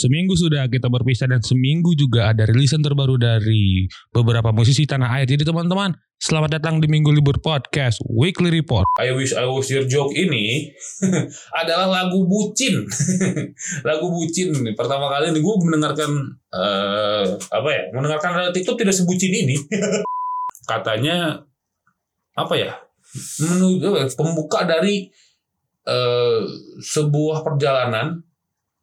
Seminggu sudah kita berpisah dan seminggu juga ada rilisan terbaru dari beberapa musisi tanah air. Jadi teman-teman, selamat datang di Minggu Libur Podcast Weekly Report. I Wish I Was Your Joke ini adalah lagu bucin. lagu bucin. Pertama kali gue mendengarkan uh, apa ya? Mendengarkan TikTok tidak sebucin ini. Katanya apa ya? Menuju pembuka dari uh, sebuah perjalanan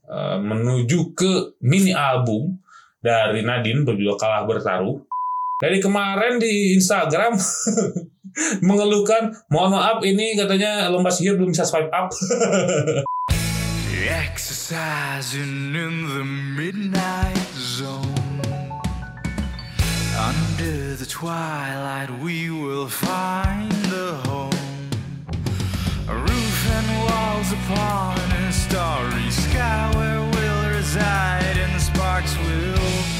Eh, menuju ke mini album dari Nadine berjudul Kalah Bertaruh. Dari kemarin di Instagram mengeluhkan, mohon maaf ini katanya lomba sihir belum bisa swipe up. Exercising in the midnight zone Under the twilight we will find a home and walls upon a starry sky where we'll reside and the sparks will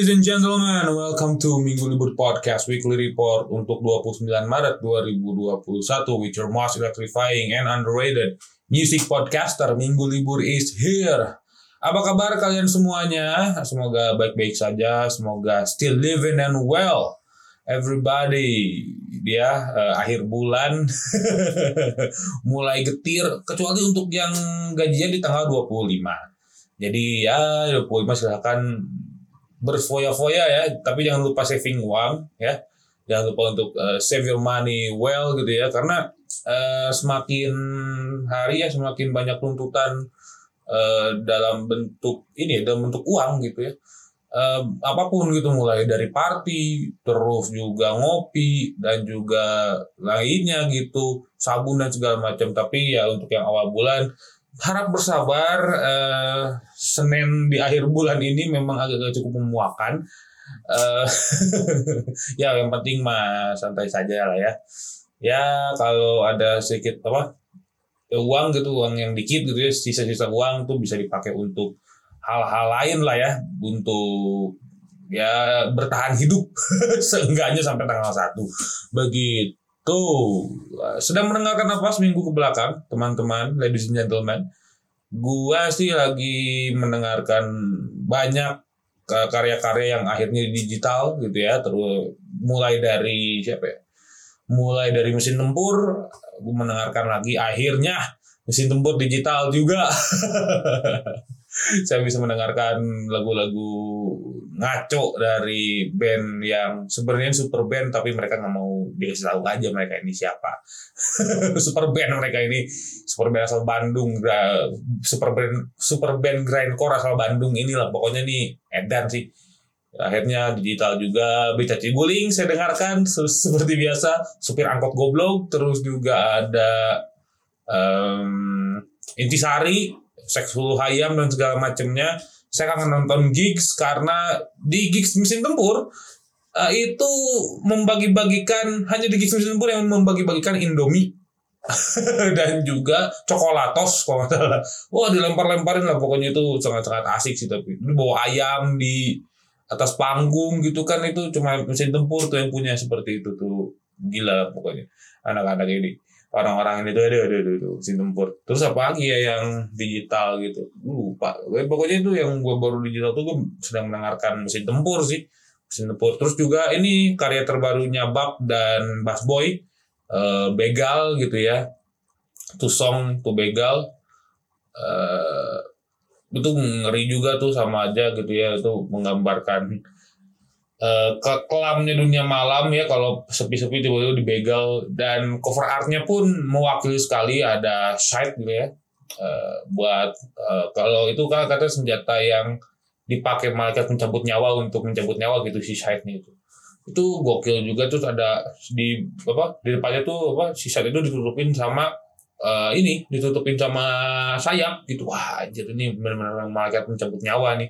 Ladies and gentlemen, welcome to Minggu Libur Podcast Weekly Report untuk 29 Maret 2021 with your most electrifying and underrated music podcaster. Minggu Libur is here. Apa kabar kalian semuanya? Semoga baik-baik saja, semoga still living and well. Everybody, dia eh, akhir bulan mulai getir kecuali untuk yang gajinya di tanggal 25. Jadi ya 25 silakan berfoya-foya ya, tapi jangan lupa saving uang ya. Jangan lupa untuk uh, save your money well gitu ya, karena uh, semakin hari ya semakin banyak tuntutan uh, dalam bentuk ini dalam bentuk uang gitu ya. Uh, apa pun gitu mulai dari party terus juga ngopi dan juga lainnya gitu sabun dan segala macam tapi ya untuk yang awal bulan harap bersabar eh, Senin di akhir bulan ini memang agak cukup memuakan. Eh, ya yang penting mah santai saja lah ya. Ya kalau ada sedikit apa uang gitu uang yang dikit gitu ya sisa-sisa uang tuh bisa dipakai untuk hal-hal lain lah ya untuk ya bertahan hidup. Seenggaknya sampai tanggal 1 begitu sedang mendengarkan apa seminggu ke belakang teman-teman ladies and gentlemen. Gua sih lagi mendengarkan banyak karya-karya yang akhirnya digital gitu ya. Terus mulai dari siapa ya? Mulai dari mesin tempur gue mendengarkan lagi. Akhirnya mesin tempur digital juga saya bisa mendengarkan lagu-lagu ngaco dari band yang sebenarnya super band tapi mereka nggak mau dikasih tahu aja mereka ini siapa. Super band mereka ini. Super band asal Bandung super band super band grindcore asal Bandung inilah. Pokoknya nih edan sih. Akhirnya digital juga Beca Cibuling saya dengarkan se- seperti biasa. Supir angkot goblok terus juga ada em, Intisari seks hulu hayam dan segala macamnya saya kangen nonton gigs karena di gigs mesin tempur eh, itu membagi-bagikan hanya di gigs mesin tempur yang membagi-bagikan Indomie. Dan juga coklatos kalau nggak salah. Wah dilempar-lemparin lah pokoknya itu sangat-sangat asik sih tapi. Ini bawa ayam di atas panggung gitu kan itu cuma mesin tempur tuh yang punya seperti itu tuh. Gila pokoknya anak-anak ini orang-orang ini tuh aduh aduh aduh, aduh tempur. Terus apa lagi ya yang digital gitu? Lupa. Gue- pokoknya itu yang gua baru digital tuh gue sedang mendengarkan mesin tempur sih. Mesin tempur. Terus juga ini karya terbarunya Bab dan Bass Boy eh, begal gitu ya. Tuh song tuh begal. Eh itu ngeri juga tuh sama aja gitu ya. Itu menggambarkan eh kekelamnya dunia malam ya kalau sepi-sepi tiba-tiba dibegal. Dan cover artnya pun mewakili sekali ada shite gitu ya. Eh, buat eh, kalau itu kan kata senjata yang dipakai malaikat mencabut nyawa untuk mencabut nyawa gitu si shite-nya itu. Itu gokil juga terus ada di apa di depannya tuh apa si shite itu ditutupin sama eh, ini ditutupin sama sayap gitu. Wah anjir ini benar-benar malaikat mencabut nyawa nih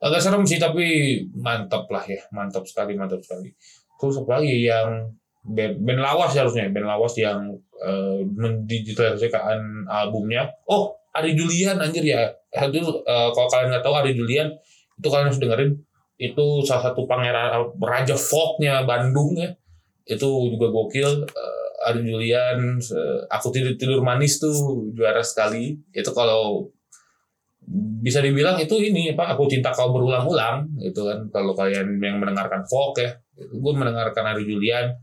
agak serem sih tapi mantap lah ya. Mantap sekali mantap sekali. Terus apa lagi yang band, band lawas ya harusnya. Band lawas yang uh, mendigitalisasikan albumnya. Oh Ari Julian anjir ya. Itu uh, kalau kalian nggak tahu Ari Julian itu kalian harus dengerin. Itu salah satu pangeran raja folknya Bandung ya. Itu juga gokil. Uh, Ari Julian uh, aku tidur tidur manis tuh juara sekali. Itu kalau bisa dibilang itu ini apa aku cinta kau berulang-ulang gitu kan. Kalau kalian yang mendengarkan folk ya gue mendengarkan Ari Julian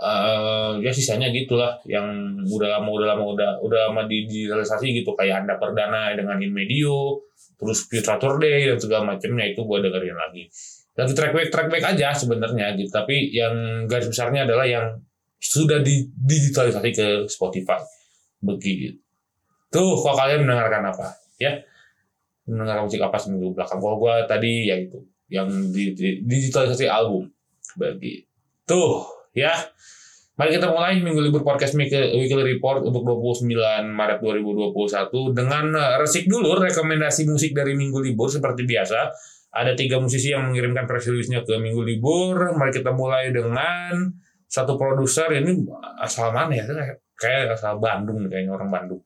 uh, ya sisanya gitulah yang udah lama udah lama udah udah lama digitalisasi gitu. Kayak anda perdana dengan Inmedio terus Future Saturday dan segala macamnya itu gue dengerin lagi. Lagi track back track back aja sebenarnya gitu. Tapi yang garis besarnya adalah yang sudah digitalisasi ke Spotify. Begitu. Tuh kalau kalian mendengarkan apa ya mendengar musik apa seminggu belakang. Kalau gue tadi ya itu. Yang di, di, digitalisasi album. Begitu. Ya. Mari kita mulai minggu libur podcast weekly report untuk 29 Maret 2021 dengan eh, resik dulu rekomendasi musik dari minggu libur seperti biasa. Ada tiga musisi yang mengirimkan press release-nya ke minggu libur. Mari kita mulai dengan satu produser. Ini asal mana ya? Kayak asal Bandung kayaknya orang Bandung.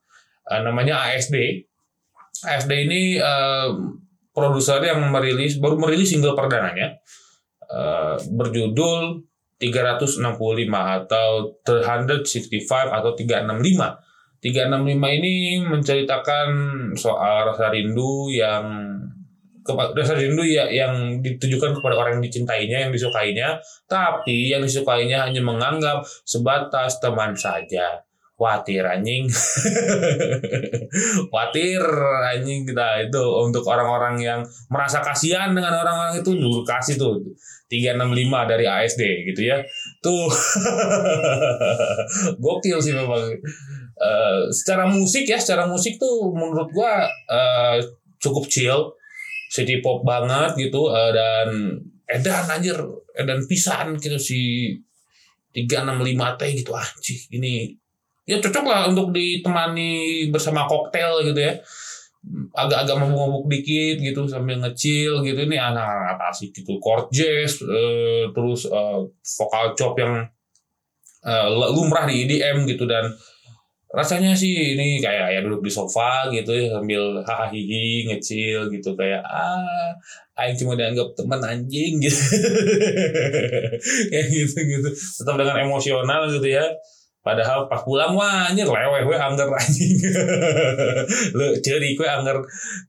Uh, namanya ASD ASD ini uh, produser yang merilis baru merilis single perdananya. Uh, berjudul 365 atau 365 atau 365. 365 ini menceritakan soal rasa rindu yang rasa rindu ya yang ditujukan kepada orang yang dicintainya, yang disukainya, tapi yang disukainya hanya menganggap sebatas teman saja khawatir anjing. Khawatir anjing kita itu untuk orang-orang yang merasa kasihan dengan orang-orang itu dulu kasih tuh. 365 dari ASD gitu ya. Tuh. Gokil sih memang. Uh, secara musik ya secara musik tuh menurut gua uh, cukup chill. City pop banget gitu uh, dan edan anjir. Edan pisan gitu si 365 teh gitu anjing. Ini ya cocok lah untuk ditemani bersama koktail gitu ya. Agak-agak mabuk-mabuk dikit gitu sambil ngecil gitu. Ini anak-anak asik gitu chord jazz uh, terus uh, vokal chop yang uh, lumrah di EDM gitu. Dan rasanya sih ini kayak ya duduk di sofa gitu ya sambil hahaha ngecil gitu. Kayak ah aing cuma dianggap teman anjing gitu. Kayak gitu gitu tetap dengan emosional gitu ya Padahal pas pulang wah anjir leweh we angger anjing. Lu cerik we angger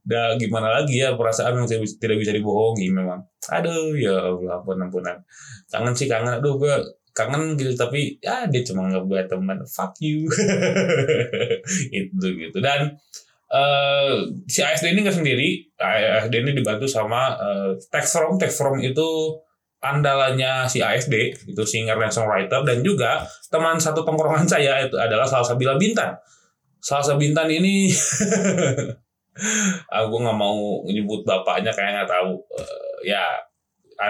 da gimana lagi ya perasaan yang tidak bisa dibohongi memang. Aduh ya Allah ampun ampunan. Kangen sih kangen. Aduh gue kangen gitu tapi ya dia cuma nggak buat teman. Fuck you. Itu gitu. Dan uh, si ASD ini nggak sendiri. ASD ini dibantu sama uh, Text From. Text From itu andalanya si ASD itu singer dan songwriter dan juga teman satu tongkrongan saya itu adalah Salsa Bila Bintan. Salsa Bintan ini aku nggak mau nyebut bapaknya kayak nggak tahu. Uh, ya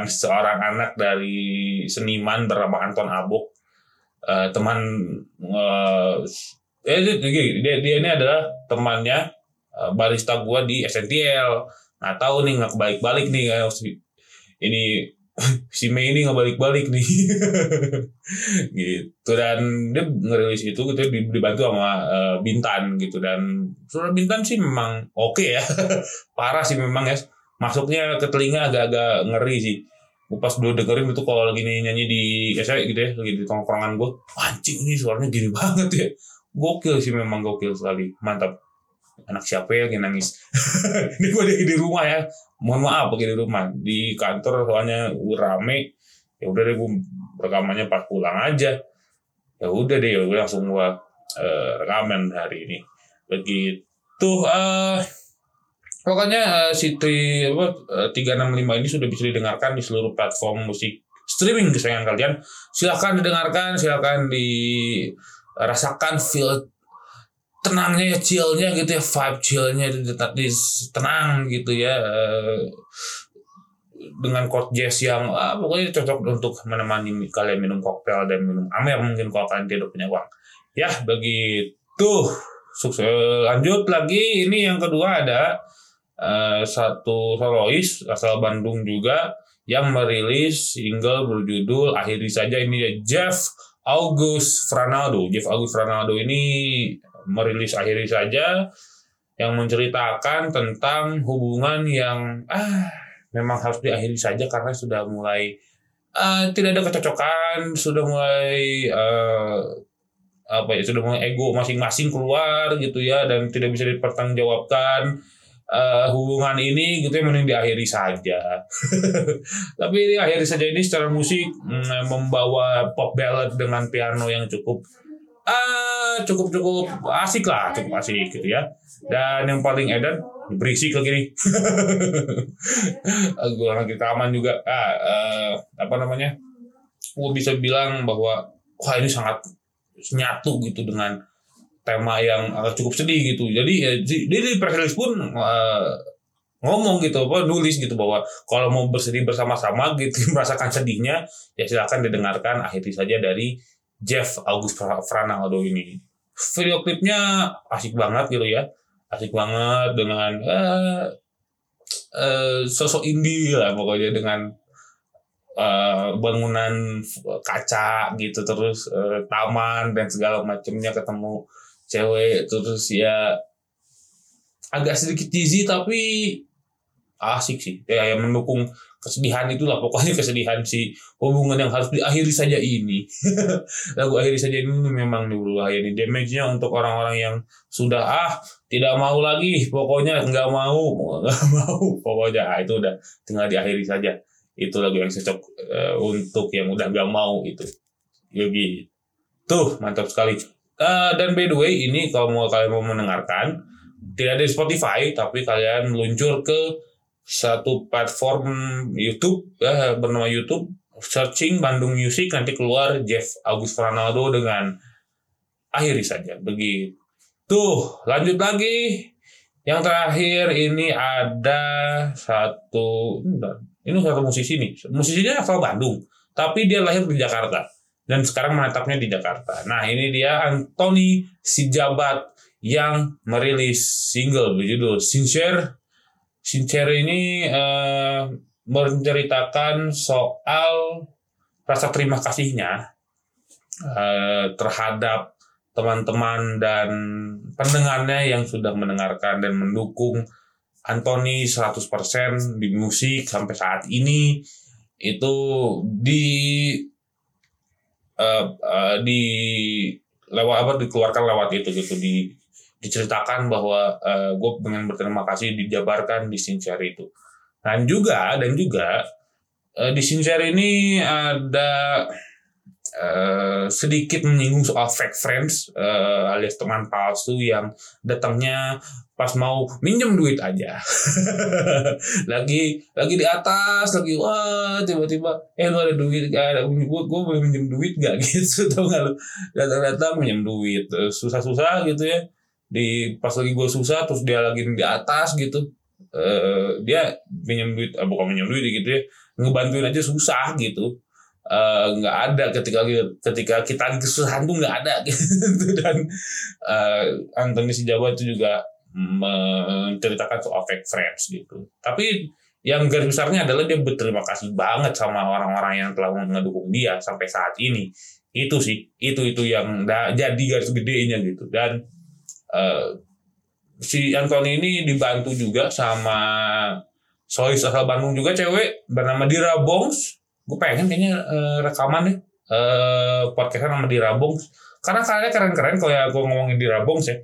seorang anak dari seniman bernama Anton Abok. Uh, teman uh, eh, dia, dia ini adalah temannya uh, barista gua di SNTL nggak tahu nih nggak balik-balik nih ini si Mei ini nggak balik-balik nih. Gitu. Dan dia ngerilis itu gitu dibantu sama uh, Bintan gitu. Dan suara Bintan sih memang oke okay ya. Parah sih memang ya. Masuknya ke telinga agak-agak ngeri sih. Gue pas dulu dengerin itu kalau lagi nyanyi di saya gitu ya lagi di tongkrongan gue anjing ini suaranya gini banget ya. Gokil sih memang gokil sekali. Mantap anak siapa ya yang nangis? Ini gue lagi di rumah ya. Mohon maaf lagi di rumah. Di kantor soalnya rame. Ya udah deh gue rekamannya pas pulang aja. Ya udah deh gue langsung gue uh, rekaman hari ini. Begitu uh, pokoknya uh, si apa tiga enam lima ini sudah bisa didengarkan di seluruh platform musik streaming kesayangan kalian. Silahkan didengarkan silahkan dirasakan feel tenangnya ya chillnya gitu ya vibe chillnya di tenang gitu ya eh, dengan chord jazz yang ah, pokoknya cocok untuk menemani kalian minum koktail dan minum amer mungkin kalau kalian tidak punya uang. Ya begitu. Sukses. Lanjut lagi ini yang kedua ada uh, satu solois asal Bandung juga yang merilis single berjudul Akhiri Saja. Ini Jeff August Franaldo. Jeff August Franaldo ini merilis Akhiri Saja yang menceritakan tentang hubungan yang ah memang harus diakhiri saja karena sudah mulai ah, tidak ada kecocokan, sudah mulai eh, apa ya sudah mulai ego masing-masing keluar gitu ya dan tidak bisa dipertanggungjawabkan eh, hubungan ini gitu ya mending diakhiri saja. Tapi ini akhiri saja ini secara musik mm, membawa pop ballad dengan piano yang cukup ah cukup cukup asik lah, cukup asik gitu ya. Dan yang paling edan berisik lagi nih. gue lagi taman juga. Ah, eh, apa namanya? Gue bisa bilang bahwa wah ini sangat nyatu gitu dengan tema yang agak cukup sedih gitu. Jadi ya, di- dia di press pun eh, ngomong gitu apa nulis gitu bahwa kalau mau bersedih bersama-sama gitu merasakan sedihnya ya silakan didengarkan akhiri saja dari Jeff August Fra- Franaldo ini. Video klipnya asik banget gitu ya. Asik banget dengan eh, eh, sosok indie lah pokoknya dengan eh, bangunan kaca gitu terus eh, taman dan segala macamnya ketemu cewek terus ya agak sedikit cheesy tapi asik sih ya yang mendukung kesedihan itulah pokoknya kesedihan si hubungan yang harus diakhiri saja ini. Lagu akhiri saja ini memang berbahaya nih damage-nya untuk orang-orang yang sudah ah tidak mau lagi pokoknya nggak mau nggak mau. Pokoknya ah, itu udah tinggal diakhiri saja. Itu lagu yang cocok eh, untuk yang udah nggak mau itu. Yogi tuh mantap sekali. Eh, dan by the way ini kalau mau kalian mau mendengarkan tidak ada di Spotify tapi kalian meluncur ke satu platform YouTube eh, bernama YouTube. Searching Bandung Music nanti keluar Jeff August Franaldo dengan akhiri saja. Begitu. Tuh lanjut lagi. Yang terakhir ini ada satu ini satu musisi nih. Musisinya asal Bandung tapi dia lahir di Jakarta dan sekarang menetapnya di Jakarta. Nah ini dia Anthony Sijabat yang merilis single berjudul Sincere Sincere ini eh, menceritakan soal rasa terima kasihnya eh, terhadap teman-teman dan pendengarnya yang sudah mendengarkan dan mendukung Anthony 100% di musik sampai saat ini. Itu di eh, eh, di lewat apa dikeluarkan lewat itu gitu di diceritakan bahwa gue pengen berterima kasih dijabarkan di Sincere itu. Dan juga dan juga eh, di Sincere ini ada eh, sedikit menyinggung soal fake friends eh, alias teman palsu yang datangnya pas mau minjem duit aja. Lagi lagi di atas lagi wah tiba-tiba eh lu ada duit gak ada gue gue boleh minjem duit gak gitu tau gak lu? Datang-datang minjem duit Eh, susah-susah gitu ya di pas lagi gue susah terus dia lagi di atas gitu eh dia pinjam duit eh, bukan pinjam duit gitu ya ngebantuin aja susah gitu. Eh, nggak ada ketika ketika kita lagi kesusahan tuh nggak ada. Gitu dan eh, Anthony Sijawa itu juga menceritakan soal fake friends gitu. Tapi yang garis besarnya adalah dia berterima kasih banget sama orang-orang yang telah mendukung dia sampai saat ini. Itu sih itu itu yang jadi garis gedenya gitu. Dan eh, si Anthony ini dibantu juga sama sois asal Bandung juga cewek bernama Dira Bongs. Gue pengen kayaknya eh, rekaman nih eh podcastnya nama Dira Bongs. Karena karyanya keren-keren kalau ya gue ngomongin Dira Bongs ya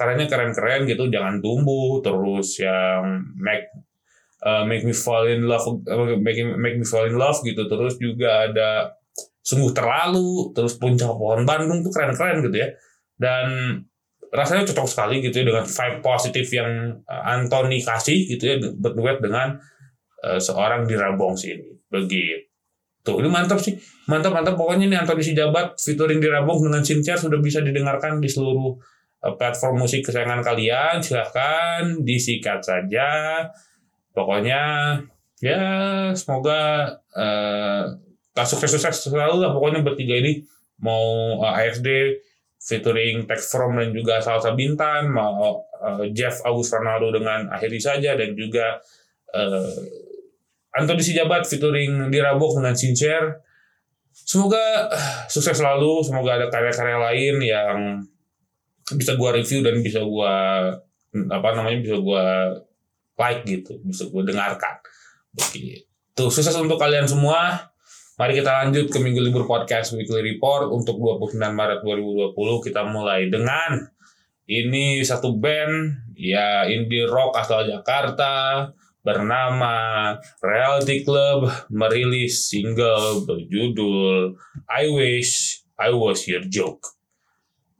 karyanya keren-keren gitu jangan tumbuh terus yang make eh, make me fall in love eh, make, make me fall in love gitu. Terus juga ada sungguh terlalu terus puncak pohon Bandung tuh keren-keren gitu ya. Dan rasanya cocok sekali gitu ya dengan vibe positif yang uh, Anthony kasih gitu ya berduet dengan uh, seorang Dira Bongs ini begitu. Ini mantap sih. Mantap mantap. Pokoknya nih Anthony Sijabat featuring Dira Bongs dengan Sincere sudah bisa didengarkan di seluruh uh, platform musik kesayangan kalian. Silahkan disikat saja. Pokoknya ya semoga uh, sukses sukses selalu lah pokoknya bertiga ini. Mau uh, AFD featuring Tech From dan juga Salsa Bintan, mau uh, Jeff August Ronaldo dengan Akhiri saja dan juga uh, Antoni Sijabat featuring Dirabok dengan Sincere. Semoga eh, sukses selalu, semoga ada karya-karya lain yang bisa gua review dan bisa gua apa namanya bisa gua like gitu, bisa gua dengarkan. Begitu. Sukses untuk kalian semua. Mari kita lanjut ke Minggu Libur Podcast Weekly Report untuk 29 Maret 2020. Kita mulai dengan ini satu band ya indie rock asal Jakarta bernama Reality Club merilis single berjudul I Wish I Was Your Joke.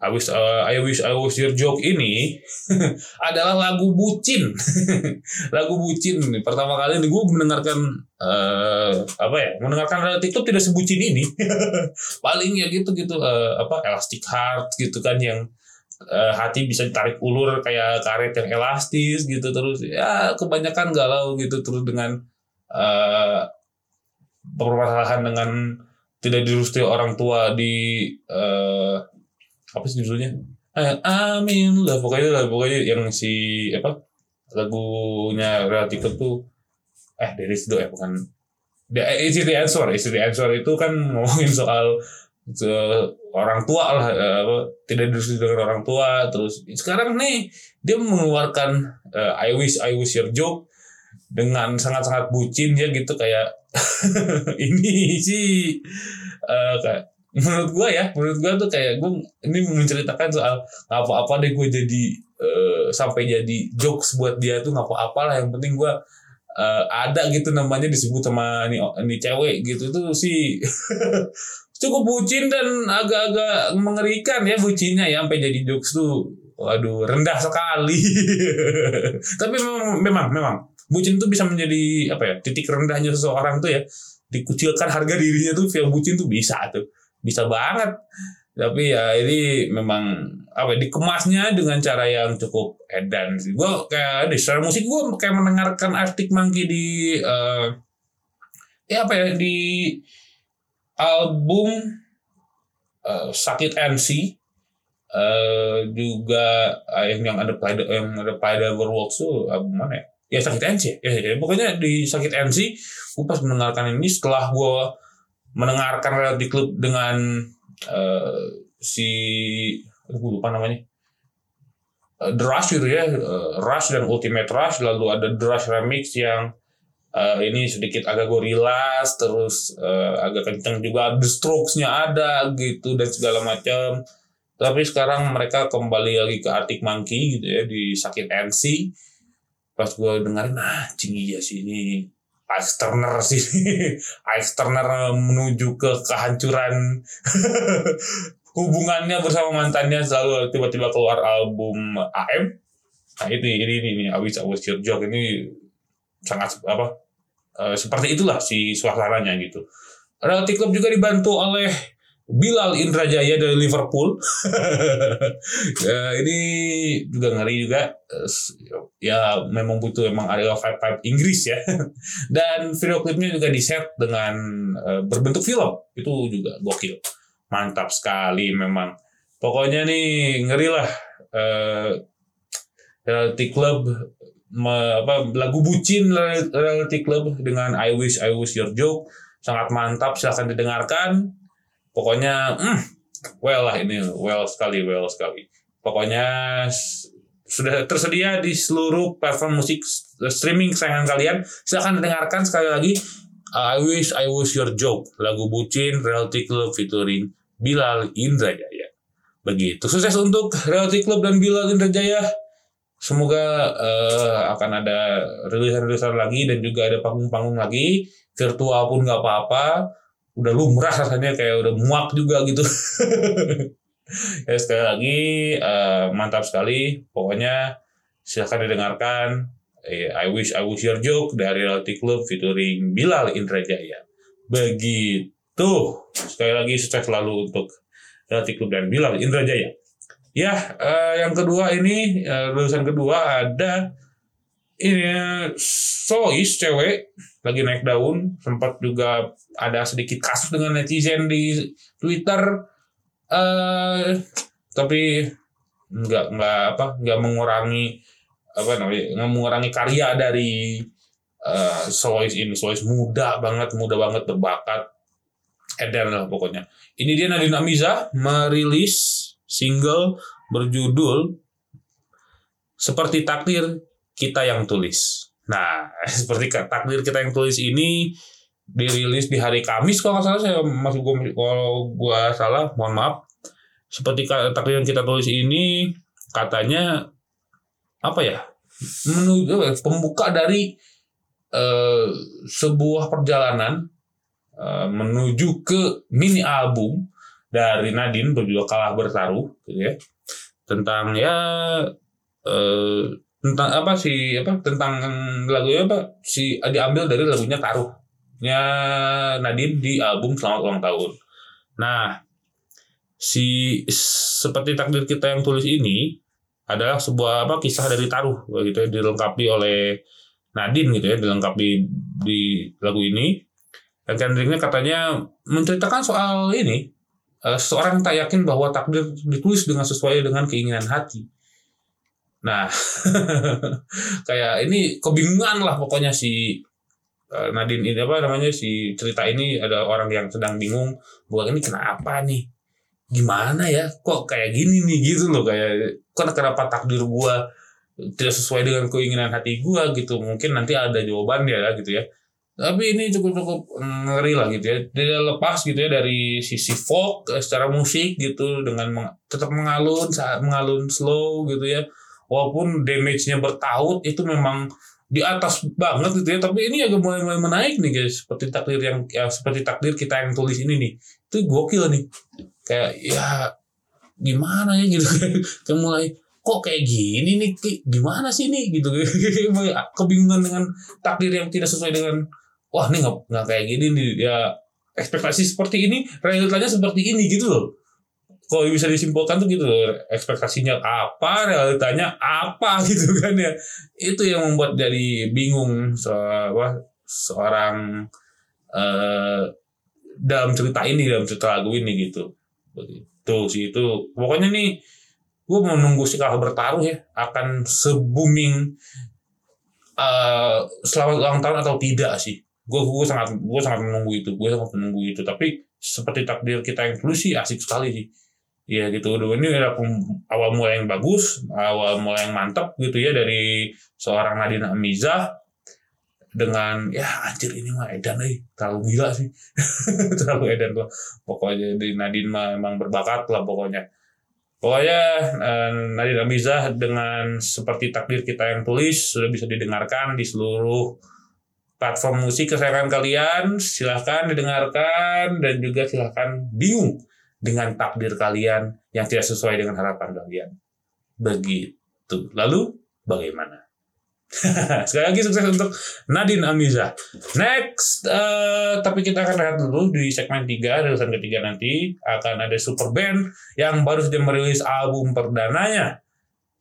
I wish, uh, I wish I was your joke ini adalah lagu bucin, lagu bucin. Pertama kali nih gue mendengarkan uh, apa ya, mendengarkan Reality Club tidak sebucin ini. Paling ya gitu gitu uh, apa Elastic Heart gitu kan yang uh, hati bisa ditarik ulur kayak karet yang elastis gitu terus ya kebanyakan galau gitu terus dengan uh, permasalahan dengan tidak direstui orang tua di uh, apa sih judulnya? Amin lah pokoknya lah pokoknya yang si apa lagunya relatif tuh eh dari situ ya bukan. The, it's the answer, it's the answer itu kan ngomongin soal orang tua lah apa, tidak direstui dengan orang tua. Terus sekarang nih dia mengeluarkan uh, I wish I wish your joke dengan sangat-sangat bucin ya gitu kayak ini sih uh, kayak menurut gua ya menurut gua tuh kayak gua ini menceritakan soal nggak apa-apa deh gue jadi uh, sampai jadi jokes buat dia tuh nggak apa-apa lah yang penting gua uh, ada gitu namanya disebut sama nih ini cewek gitu tuh sih cukup bucin dan agak-agak mengerikan ya bucinnya ya sampai jadi jokes tuh waduh rendah sekali. Tapi memang memang memang bucin itu bisa menjadi apa ya titik rendahnya seseorang tuh ya dikucilkan harga dirinya tuh via bucin tuh bisa tuh bisa banget tapi ya ini memang apa ya, dikemasnya dengan cara yang cukup edan sih gue kayak di secara musik gue kayak mendengarkan Arctic Monkey di uh, ya apa ya di album uh, Sakit MC uh, juga uh, yang yang ada pada yang ada pada World tuh album mana ya? Ya Sakit MC ya, ya, ya. pokoknya di Sakit MC gue pas mendengarkan ini setelah gue mendengarkan reality club dengan uh, si gue lupa namanya. Uh, The Rush gitu ya uh, Rush dan Ultimate Rush lalu ada The Rush Remix yang uh, ini sedikit agak gorilas terus uh, agak kenceng juga The Strokes-nya ada gitu dan segala macam. Tapi sekarang mereka kembali lagi ke Arctic Monkey gitu ya di Sakit NC pas gue dengerin ah cing iya sih ini Alex Turner sih. Alex Turner menuju ke kehancuran. Hubungannya bersama mantannya selalu tiba-tiba keluar album AM nah itu ini ini ini Was Your Joke. Ini sangat apa uh, seperti itulah si suasananya gitu. Reality Club juga dibantu oleh Bilal Indrajaya dari Liverpool. ya, ini juga ngeri juga. Ya memang butuh emang ada vibe vibe Inggris ya. Dan video klipnya juga di set dengan uh, berbentuk film. Itu juga gokil. Mantap sekali memang. Pokoknya nih ngeri lah. Uh, Reality Club apa lagu bucin Reality Club dengan I Wish I Was Your Joke sangat mantap silahkan didengarkan pokoknya hmm, well lah ini well sekali well sekali. Pokoknya sudah tersedia di seluruh platform musik streaming kesayangan kalian. Silahkan dengarkan sekali lagi I wish I was your joke lagu bucin Reality Club featuring Bilal Indrajaya. Begitu. Sukses untuk Reality Club dan Bilal Indrajaya. Semoga uh, akan ada rilisan-rilisan lagi dan juga ada panggung-panggung lagi. Virtual pun nggak apa-apa udah lumrah rasanya kayak udah muak juga gitu. Ya sekali lagi uh, mantap sekali. Pokoknya silahkan didengarkan. Eh, I wish I was your joke dari Reality Club featuring Bilal Indrajaya. Begitu. Sekali lagi sukses selalu untuk Reality Club dan Bilal Indrajaya. Ya uh, yang kedua ini uh, lulusan kedua ada ini Sois cewek lagi naik daun sempat juga ada sedikit kasus dengan netizen di Twitter. Uh, tapi nggak nggak apa nggak mengurangi apa namanya mengurangi karya dari eh, solois ini. Solois muda banget muda banget berbakat. Edan lah pokoknya. Ini dia Nadine Amiza merilis single berjudul seperti takdir kita yang tulis nah seperti takdir kita yang tulis ini dirilis di hari Kamis kalau nggak salah saya masuk gua kalau gua salah mohon maaf. Seperti takdir yang kita tulis ini katanya apa ya menuju pembuka dari eh, sebuah perjalanan eh, menuju ke mini album dari Nadine berjudul kalah bertaruh gitu ya. Tentang ya eh, tentang apa sih apa tentang lagunya apa si diambil dari lagunya taruhnya Nadine di album Selamat Ulang Tahun. Nah, si seperti takdir kita yang tulis ini adalah sebuah apa kisah dari taruh gitu ya dilengkapi oleh Nadine gitu ya dilengkapi di lagu ini dan liriknya katanya menceritakan soal ini eh, seorang tak yakin bahwa takdir ditulis dengan sesuai dengan keinginan hati. Nah, kayak ini kebingungan lah pokoknya si eh, Nadine ini apa namanya si cerita ini. Ada orang yang sedang bingung bahwa ini kenapa nih? Gimana ya? Kok kayak gini nih? Gitu loh kayak kok kenapa takdir gua tidak sesuai dengan keinginan hati gua gitu. Mungkin nanti ada jawabannya ya gitu ya. Tapi ini cukup cukup ngeri lah gitu ya. Dia lepas gitu ya dari sisi folk eh, secara musik gitu. Dengan meng- tetap mengalun saat mengalun slow gitu ya walaupun damage-nya bertaut itu memang di atas banget gitu ya. Tapi ini agak mulai mulai menaik nih guys. Seperti takdir yang ya, seperti takdir kita yang tulis ini nih. Itu gokil nih. Kayak ya gimana ya gitu. Kayak mulai kok kayak gini nih? Ki? gimana sih nih? Gitu. Kebingungan dengan takdir yang tidak sesuai dengan wah ini nggak nggak kayak gini nih. Ya ekspektasi seperti ini realitanya seperti ini gitu loh kalau bisa disimpulkan tuh gitu ekspektasinya apa realitanya apa gitu kan ya. Itu yang membuat jadi bingung so, apa, seorang eh, dalam cerita ini dalam cerita lagu ini gitu. Begitu sih itu. Pokoknya nih gue mau nunggu si kalah bertaruh ya akan se booming eh, selamat ulang tahun atau tidak sih. Gue gue sangat gue sangat menunggu itu gue sangat menunggu itu. Tapi seperti takdir kita yang dulu sih asik sekali sih ya gitu. Udah ini ada pem- awal mulai yang bagus awal mulai yang mantap gitu ya dari seorang Nadine Amiza dengan ya anjir ini mah edan eh. Terlalu gila sih. Terlalu edan lah pokoknya di Nadine mah emang berbakat lah pokoknya. Pokoknya eh, Nadine dengan seperti takdir kita yang tulis sudah bisa didengarkan di seluruh platform musik kesayangan kalian. Silahkan didengarkan dan juga silahkan bingung dengan takdir kalian yang tidak sesuai dengan harapan kalian begitu lalu bagaimana Sekali lagi sukses untuk Nadine Amiza. Next, eh, tapi kita akan lihat dulu di segmen 3, rilisan ketiga nanti akan ada super band yang baru saja merilis album perdananya.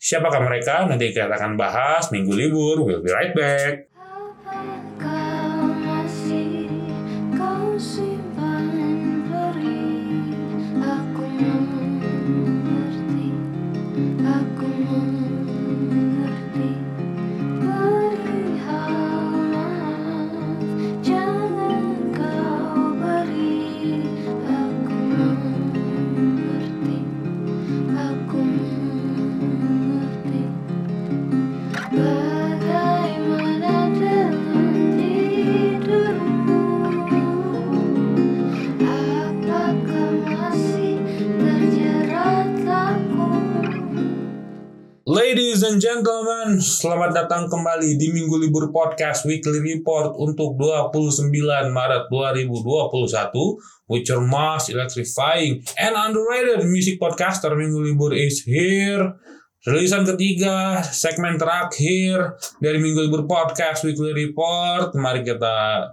Siapakah mereka? Nanti kita akan bahas minggu libur. We'll be right back. Gentlemen, selamat datang kembali di Minggu Libur Podcast Weekly Report untuk 29 Maret 2021 with your most electrifying and underrated music podcaster Minggu Libur is here. Rilisan ketiga, segmen terakhir dari Minggu Libur Podcast Weekly Report. Mari kita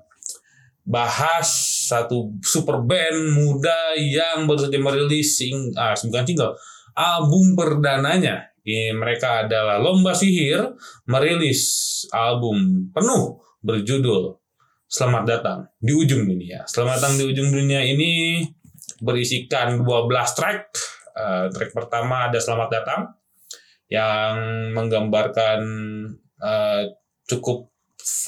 bahas satu super band muda yang baru saja merilis sing, ah, single, album perdananya. Mereka adalah Lomba Sihir merilis album penuh berjudul Selamat Datang di Ujung Dunia. Selamat Datang di Ujung Dunia ini berisikan 12 track. Eh, track pertama ada Selamat Datang yang menggambarkan eh, cukup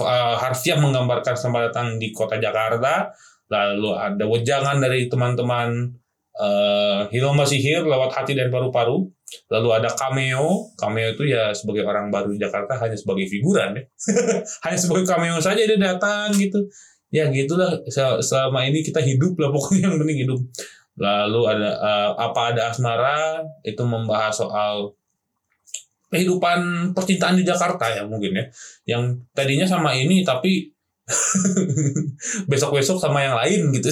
eh, harfiah menggambarkan selamat datang di kota Jakarta. Lalu ada wejangan dari teman-teman eh Hilma Sihir lewat hati dan paru-paru. Lalu ada cameo. Cameo itu ya sebagai orang baru di Jakarta hanya sebagai figuran ya. hanya sebagai cameo saja dia datang gitu. Ya gitulah Se- selama ini kita hidup lah pokoknya yang penting hidup. Lalu ada eh, apa ada asmara itu membahas soal kehidupan percintaan di Jakarta ya mungkin ya. Yang tadinya sama ini tapi besok-besok sama yang lain gitu.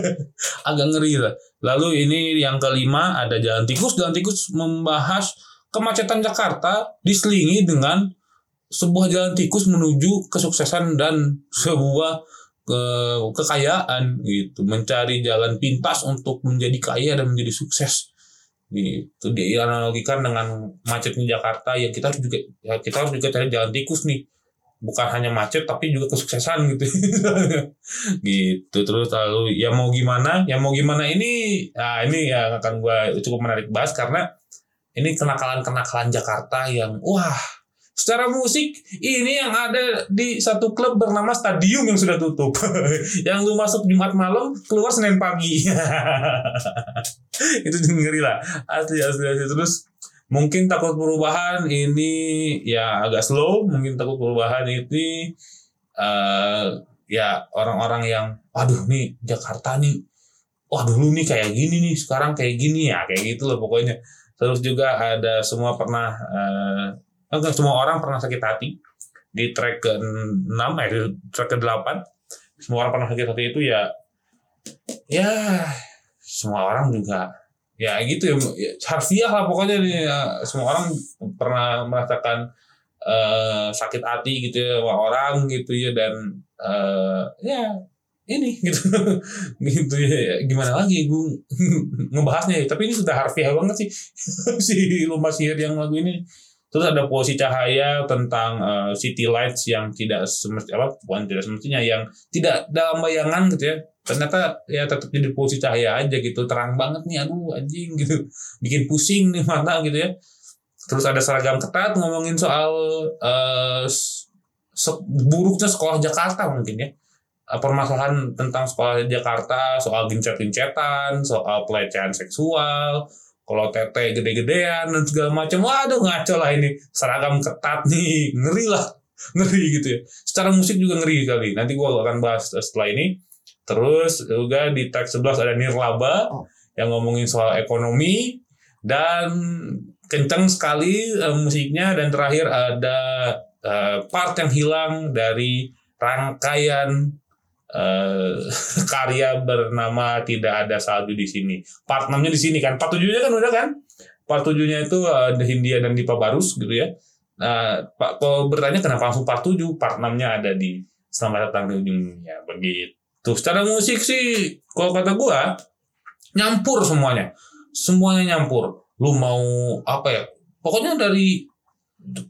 Agak ngeri lah. Lalu ini yang kelima ada Jalan Tikus. Jalan Tikus membahas kemacetan Jakarta diselingi dengan sebuah jalan tikus menuju kesuksesan dan sebuah ke kekayaan gitu mencari jalan pintas untuk menjadi kaya dan menjadi sukses gitu dianalogikan dengan macetnya Jakarta ya kita harus juga ya kita harus juga cari jalan tikus nih bukan hanya macet tapi juga kesuksesan gitu. Gitu terus lalu ya mau gimana? Ya mau gimana ini? Nah ini yang akan gua cukup menarik bahas karena ini kenakalan-kenakalan Jakarta yang wah secara musik ini yang ada di satu klub bernama Stadium yang sudah tutup. Yang lu masuk Jumat malam keluar Senin pagi. Itu ngeri asli asli asli. Terus mungkin takut perubahan ini ya agak slow. Mungkin takut perubahan ini eh ya orang-orang yang waduh nih Jakarta nih. Wah dulu nih kayak gini nih sekarang kayak gini. Ya kayak gitu loh pokoknya. Terus juga ada semua pernah eh enggak semua orang pernah sakit hati. Di track ke 6 eh di track ke 8 semua orang pernah sakit hati itu ya ya semua orang juga ya gitu ya, ya harfiah lah pokoknya nih ya, semua orang pernah merasakan eh, sakit hati gitu ya orang gitu ya dan eh, ya ini gitu. Gitu ya gimana lagi gue ngebahasnya ya. tapi ini sudah harfiah banget sih. Si Lumba Sihir yang lagu ini. Terus ada posisi cahaya tentang eh, city lights yang tidak semestinya apa bukan tidak semestinya yang tidak dalam bayangan gitu ya ternyata ya tetap jadi posisi cahaya aja gitu. Terang banget nih aduh anjing gitu. Bikin pusing nih mata gitu ya. Terus ada seragam ketat ngomongin soal se- buruknya sekolah Jakarta mungkin ya. Eh, permasalahan tentang sekolah Jakarta soal gencet-gencetan soal pelecehan seksual kalau tete gede-gedean dan segala macam. Waduh ngaco lah ini. Seragam ketat nih. Ngeri lah. Ngeri gitu ya. Secara musik juga ngeri kali. Nanti gua akan bahas setelah ini terus juga di track 11 ada Nirlaba yang ngomongin soal ekonomi dan kencang sekali eh, musiknya dan terakhir ada eh, part yang hilang dari rangkaian eh, karya bernama tidak ada salju di sini. Part 6-nya di sini kan. Part 7-nya kan udah kan? Part 7-nya itu ada Hindia dan Dipa Barus gitu ya. Nah, Pak kalau bertanya kenapa langsung part 7, part 6-nya ada di Selamat Datang di Ujung Dunia. Begitu. Secara musik sih kalau kata gua nyampur semuanya. Semuanya nyampur. Lu mau apa ya? Pokoknya dari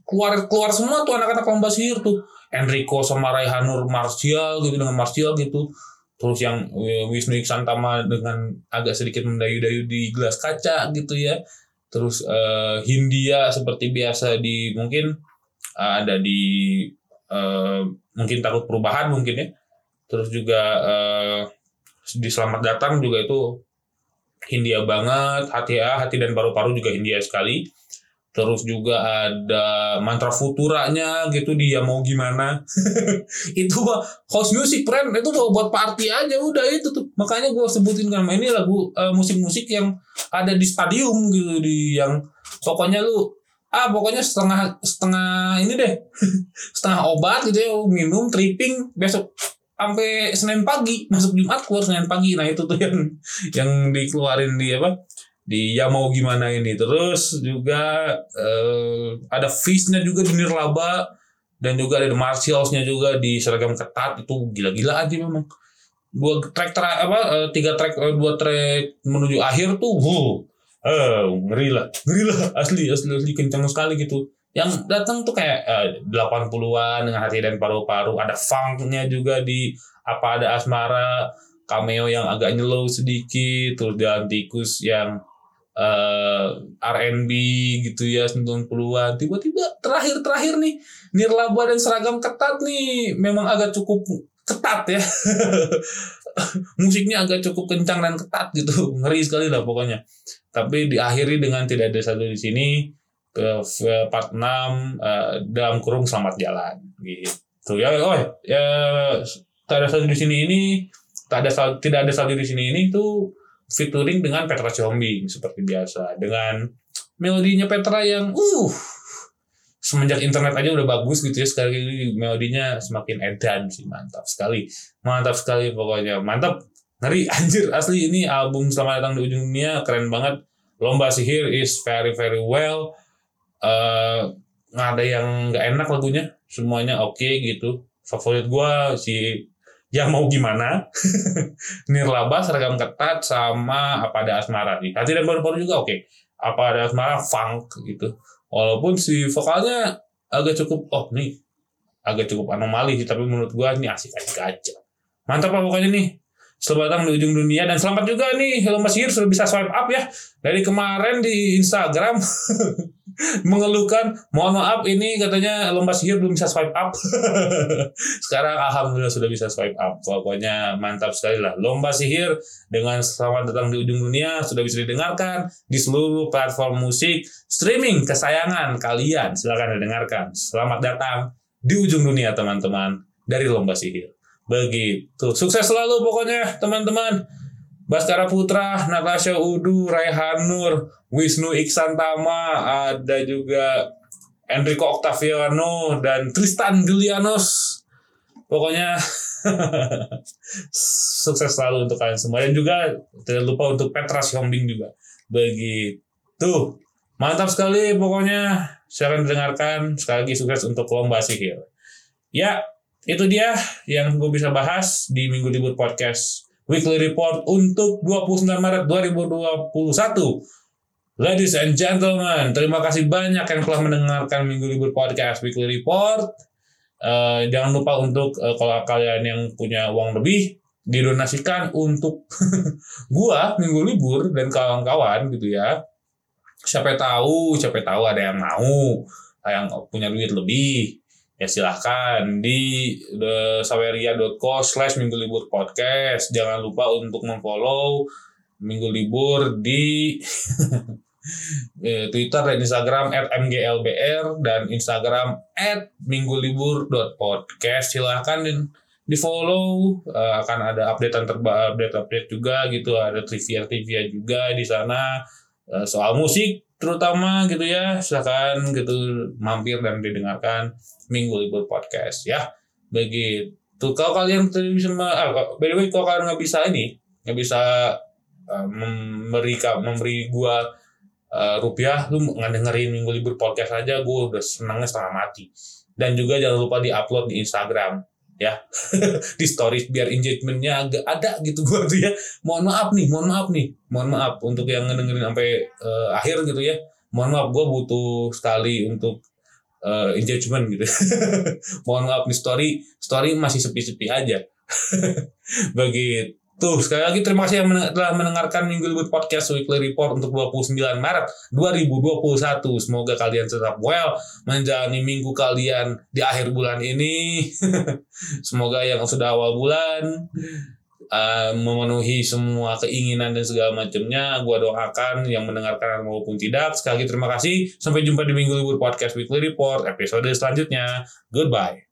keluar keluar semua tuh anak-anak lomba sihir tuh Enrico sama Raihanur Martial gitu dengan Martial gitu terus yang eh, Wisnu Iksantama dengan agak sedikit mendayu-dayu di gelas kaca gitu ya terus eh, Hindia seperti biasa di mungkin eh, ada di eh, mungkin takut perubahan mungkin ya terus juga eh, di Selamat Datang juga itu Hindia banget hati A hati dan paru-paru juga Hindia sekali. Terus juga ada mantra futuranya gitu dia mau gimana. Itu mah house music friend. Itu mau buat party aja udah itu tuh. Makanya gue sebutin kan ini lagu eh, musik-musik yang ada di stadium gitu di yang pokoknya lu ah pokoknya setengah setengah ini deh. Setengah obat gitu ya minum tripping besok sampai Senin pagi masuk Jumat keluar Senin pagi. Nah itu tuh yang yang dikeluarin di apa? Di ya mau gimana ini. Terus juga eh, ada Fish-nya juga di Nirlaba dan juga ada Martials-nya juga di seragam ketat. Itu gila-gila aja memang. Dua track tra- apa eh, tiga track eh, dua track menuju akhir tuh wuh, eh ngeri lah. Ngeri lah. Asli asli asli kencang sekali gitu yang datang tuh kayak eh, 80-an dengan hati dan paru-paru ada funknya juga di apa ada asmara cameo yang agak nyelow sedikit terus jalan tikus yang eh, R&B gitu ya 90-an. Tiba-tiba terakhir-terakhir nih nirlaba dan seragam ketat nih memang agak cukup ketat ya. Musiknya agak cukup kencang dan ketat gitu. Ngeri sekali lah pokoknya. Tapi diakhiri dengan tidak ada satu di sini ke part 6 eh, dalam kurung selamat jalan gitu. Ya oh ya tak ada satu di sini ini tak ada sal- tidak ada satu di sini ini tuh featuring dengan Petra Sihombing seperti biasa. Dengan melodinya Petra yang uh semenjak internet aja udah bagus gitu ya sekali lagi melodinya semakin edan sih mantap sekali. Mantap sekali pokoknya mantap. Ngeri anjir asli ini album selamat datang di ujung dunia keren banget. Lomba sihir is very very well eh nggak ada yang nggak enak lagunya. Semuanya oke gitu. Favorit gua si yang mau gimana Nirlaba seragam ketat sama apa ada asmara sih hati dan baru-baru juga oke. Apa ada asmara funk gitu. Walaupun si vokalnya agak cukup oh nih. Agak cukup anomali sih tapi menurut gua ini asik-asik aja. Mantap lah pokoknya nih Selamat datang di ujung dunia. Dan selamat juga nih Lomba Sihir sudah bisa swipe up ya. Dari kemarin di Instagram mengeluhkan mohon maaf ini katanya lomba sihir belum bisa swipe up. Sekarang alhamdulillah sudah bisa swipe up. Pokoknya mantap sekali lah. Lomba sihir dengan selamat datang di ujung dunia sudah bisa didengarkan di seluruh platform musik streaming kesayangan kalian. Silahkan didengarkan. Selamat datang di ujung dunia teman-teman dari lomba sihir begitu sukses selalu pokoknya teman-teman Baskara Putra, Natasha Udu, Raihan Nur, Wisnu Iksantama, ada juga Enrico Octaviano dan Tristan Julianos. Pokoknya sukses selalu untuk kalian semua dan juga tidak lupa untuk Petra Siombing juga. Begitu. Mantap sekali pokoknya. Silahkan dengarkan. Sekali lagi sukses untuk lomba sihir. Ya, itu dia yang gue bisa bahas di Minggu Libur Podcast Weekly Report untuk 29 Maret 2021. Ladies and gentlemen, terima kasih banyak yang telah mendengarkan Minggu Libur Podcast Weekly Report. Eh, jangan lupa untuk eh, kalau kalian yang punya uang lebih didonasikan untuk gua minggu libur dan kawan-kawan gitu ya. Siapa tahu, siapa tahu ada yang mau, yang punya duit lebih ya silahkan di saweria.co slash minggu libur podcast. Jangan lupa untuk memfollow minggu libur di eh, Twitter dan Instagram at mglbr dan Instagram at minggulibur.podcast silahkan di, di follow. Eh, akan ada updatean terbaru update update juga gitu. Ada trivia trivia juga di sana. Eh, soal musik terutama gitu ya. Silahkan gitu mampir dan didengarkan Minggu Libur Podcast ya. Begitu. Kalau kalian bisa ah, by the way kalau kalian nggak bisa ini, nggak bisa uh, memberi memberi gua uh, rupiah, lu nggak dengerin Minggu Libur Podcast aja, gua udah senangnya setengah mati. Dan juga jangan lupa di-upload di Instagram ya di stories biar engagementnya agak ada gitu gua tuh ya mohon maaf nih mohon maaf nih mohon maaf untuk yang ngedengerin sampai uh, akhir gitu ya mohon maaf gua butuh sekali untuk uh, engagement gitu. Mohon maaf nih story story masih sepi-sepi aja. Begitu. Sekali lagi terima kasih yang men- telah mendengarkan Minggu Libur Podcast Weekly Report untuk 29 Maret 2021. Semoga kalian tetap well menjalani minggu kalian di akhir bulan ini. Semoga yang sudah awal bulan uh, memenuhi semua keinginan dan segala macamnya. Gua doakan yang mendengarkan maupun tidak. Sekali lagi terima kasih. Sampai jumpa di Minggu Libur Podcast Weekly Report episode selanjutnya. Goodbye.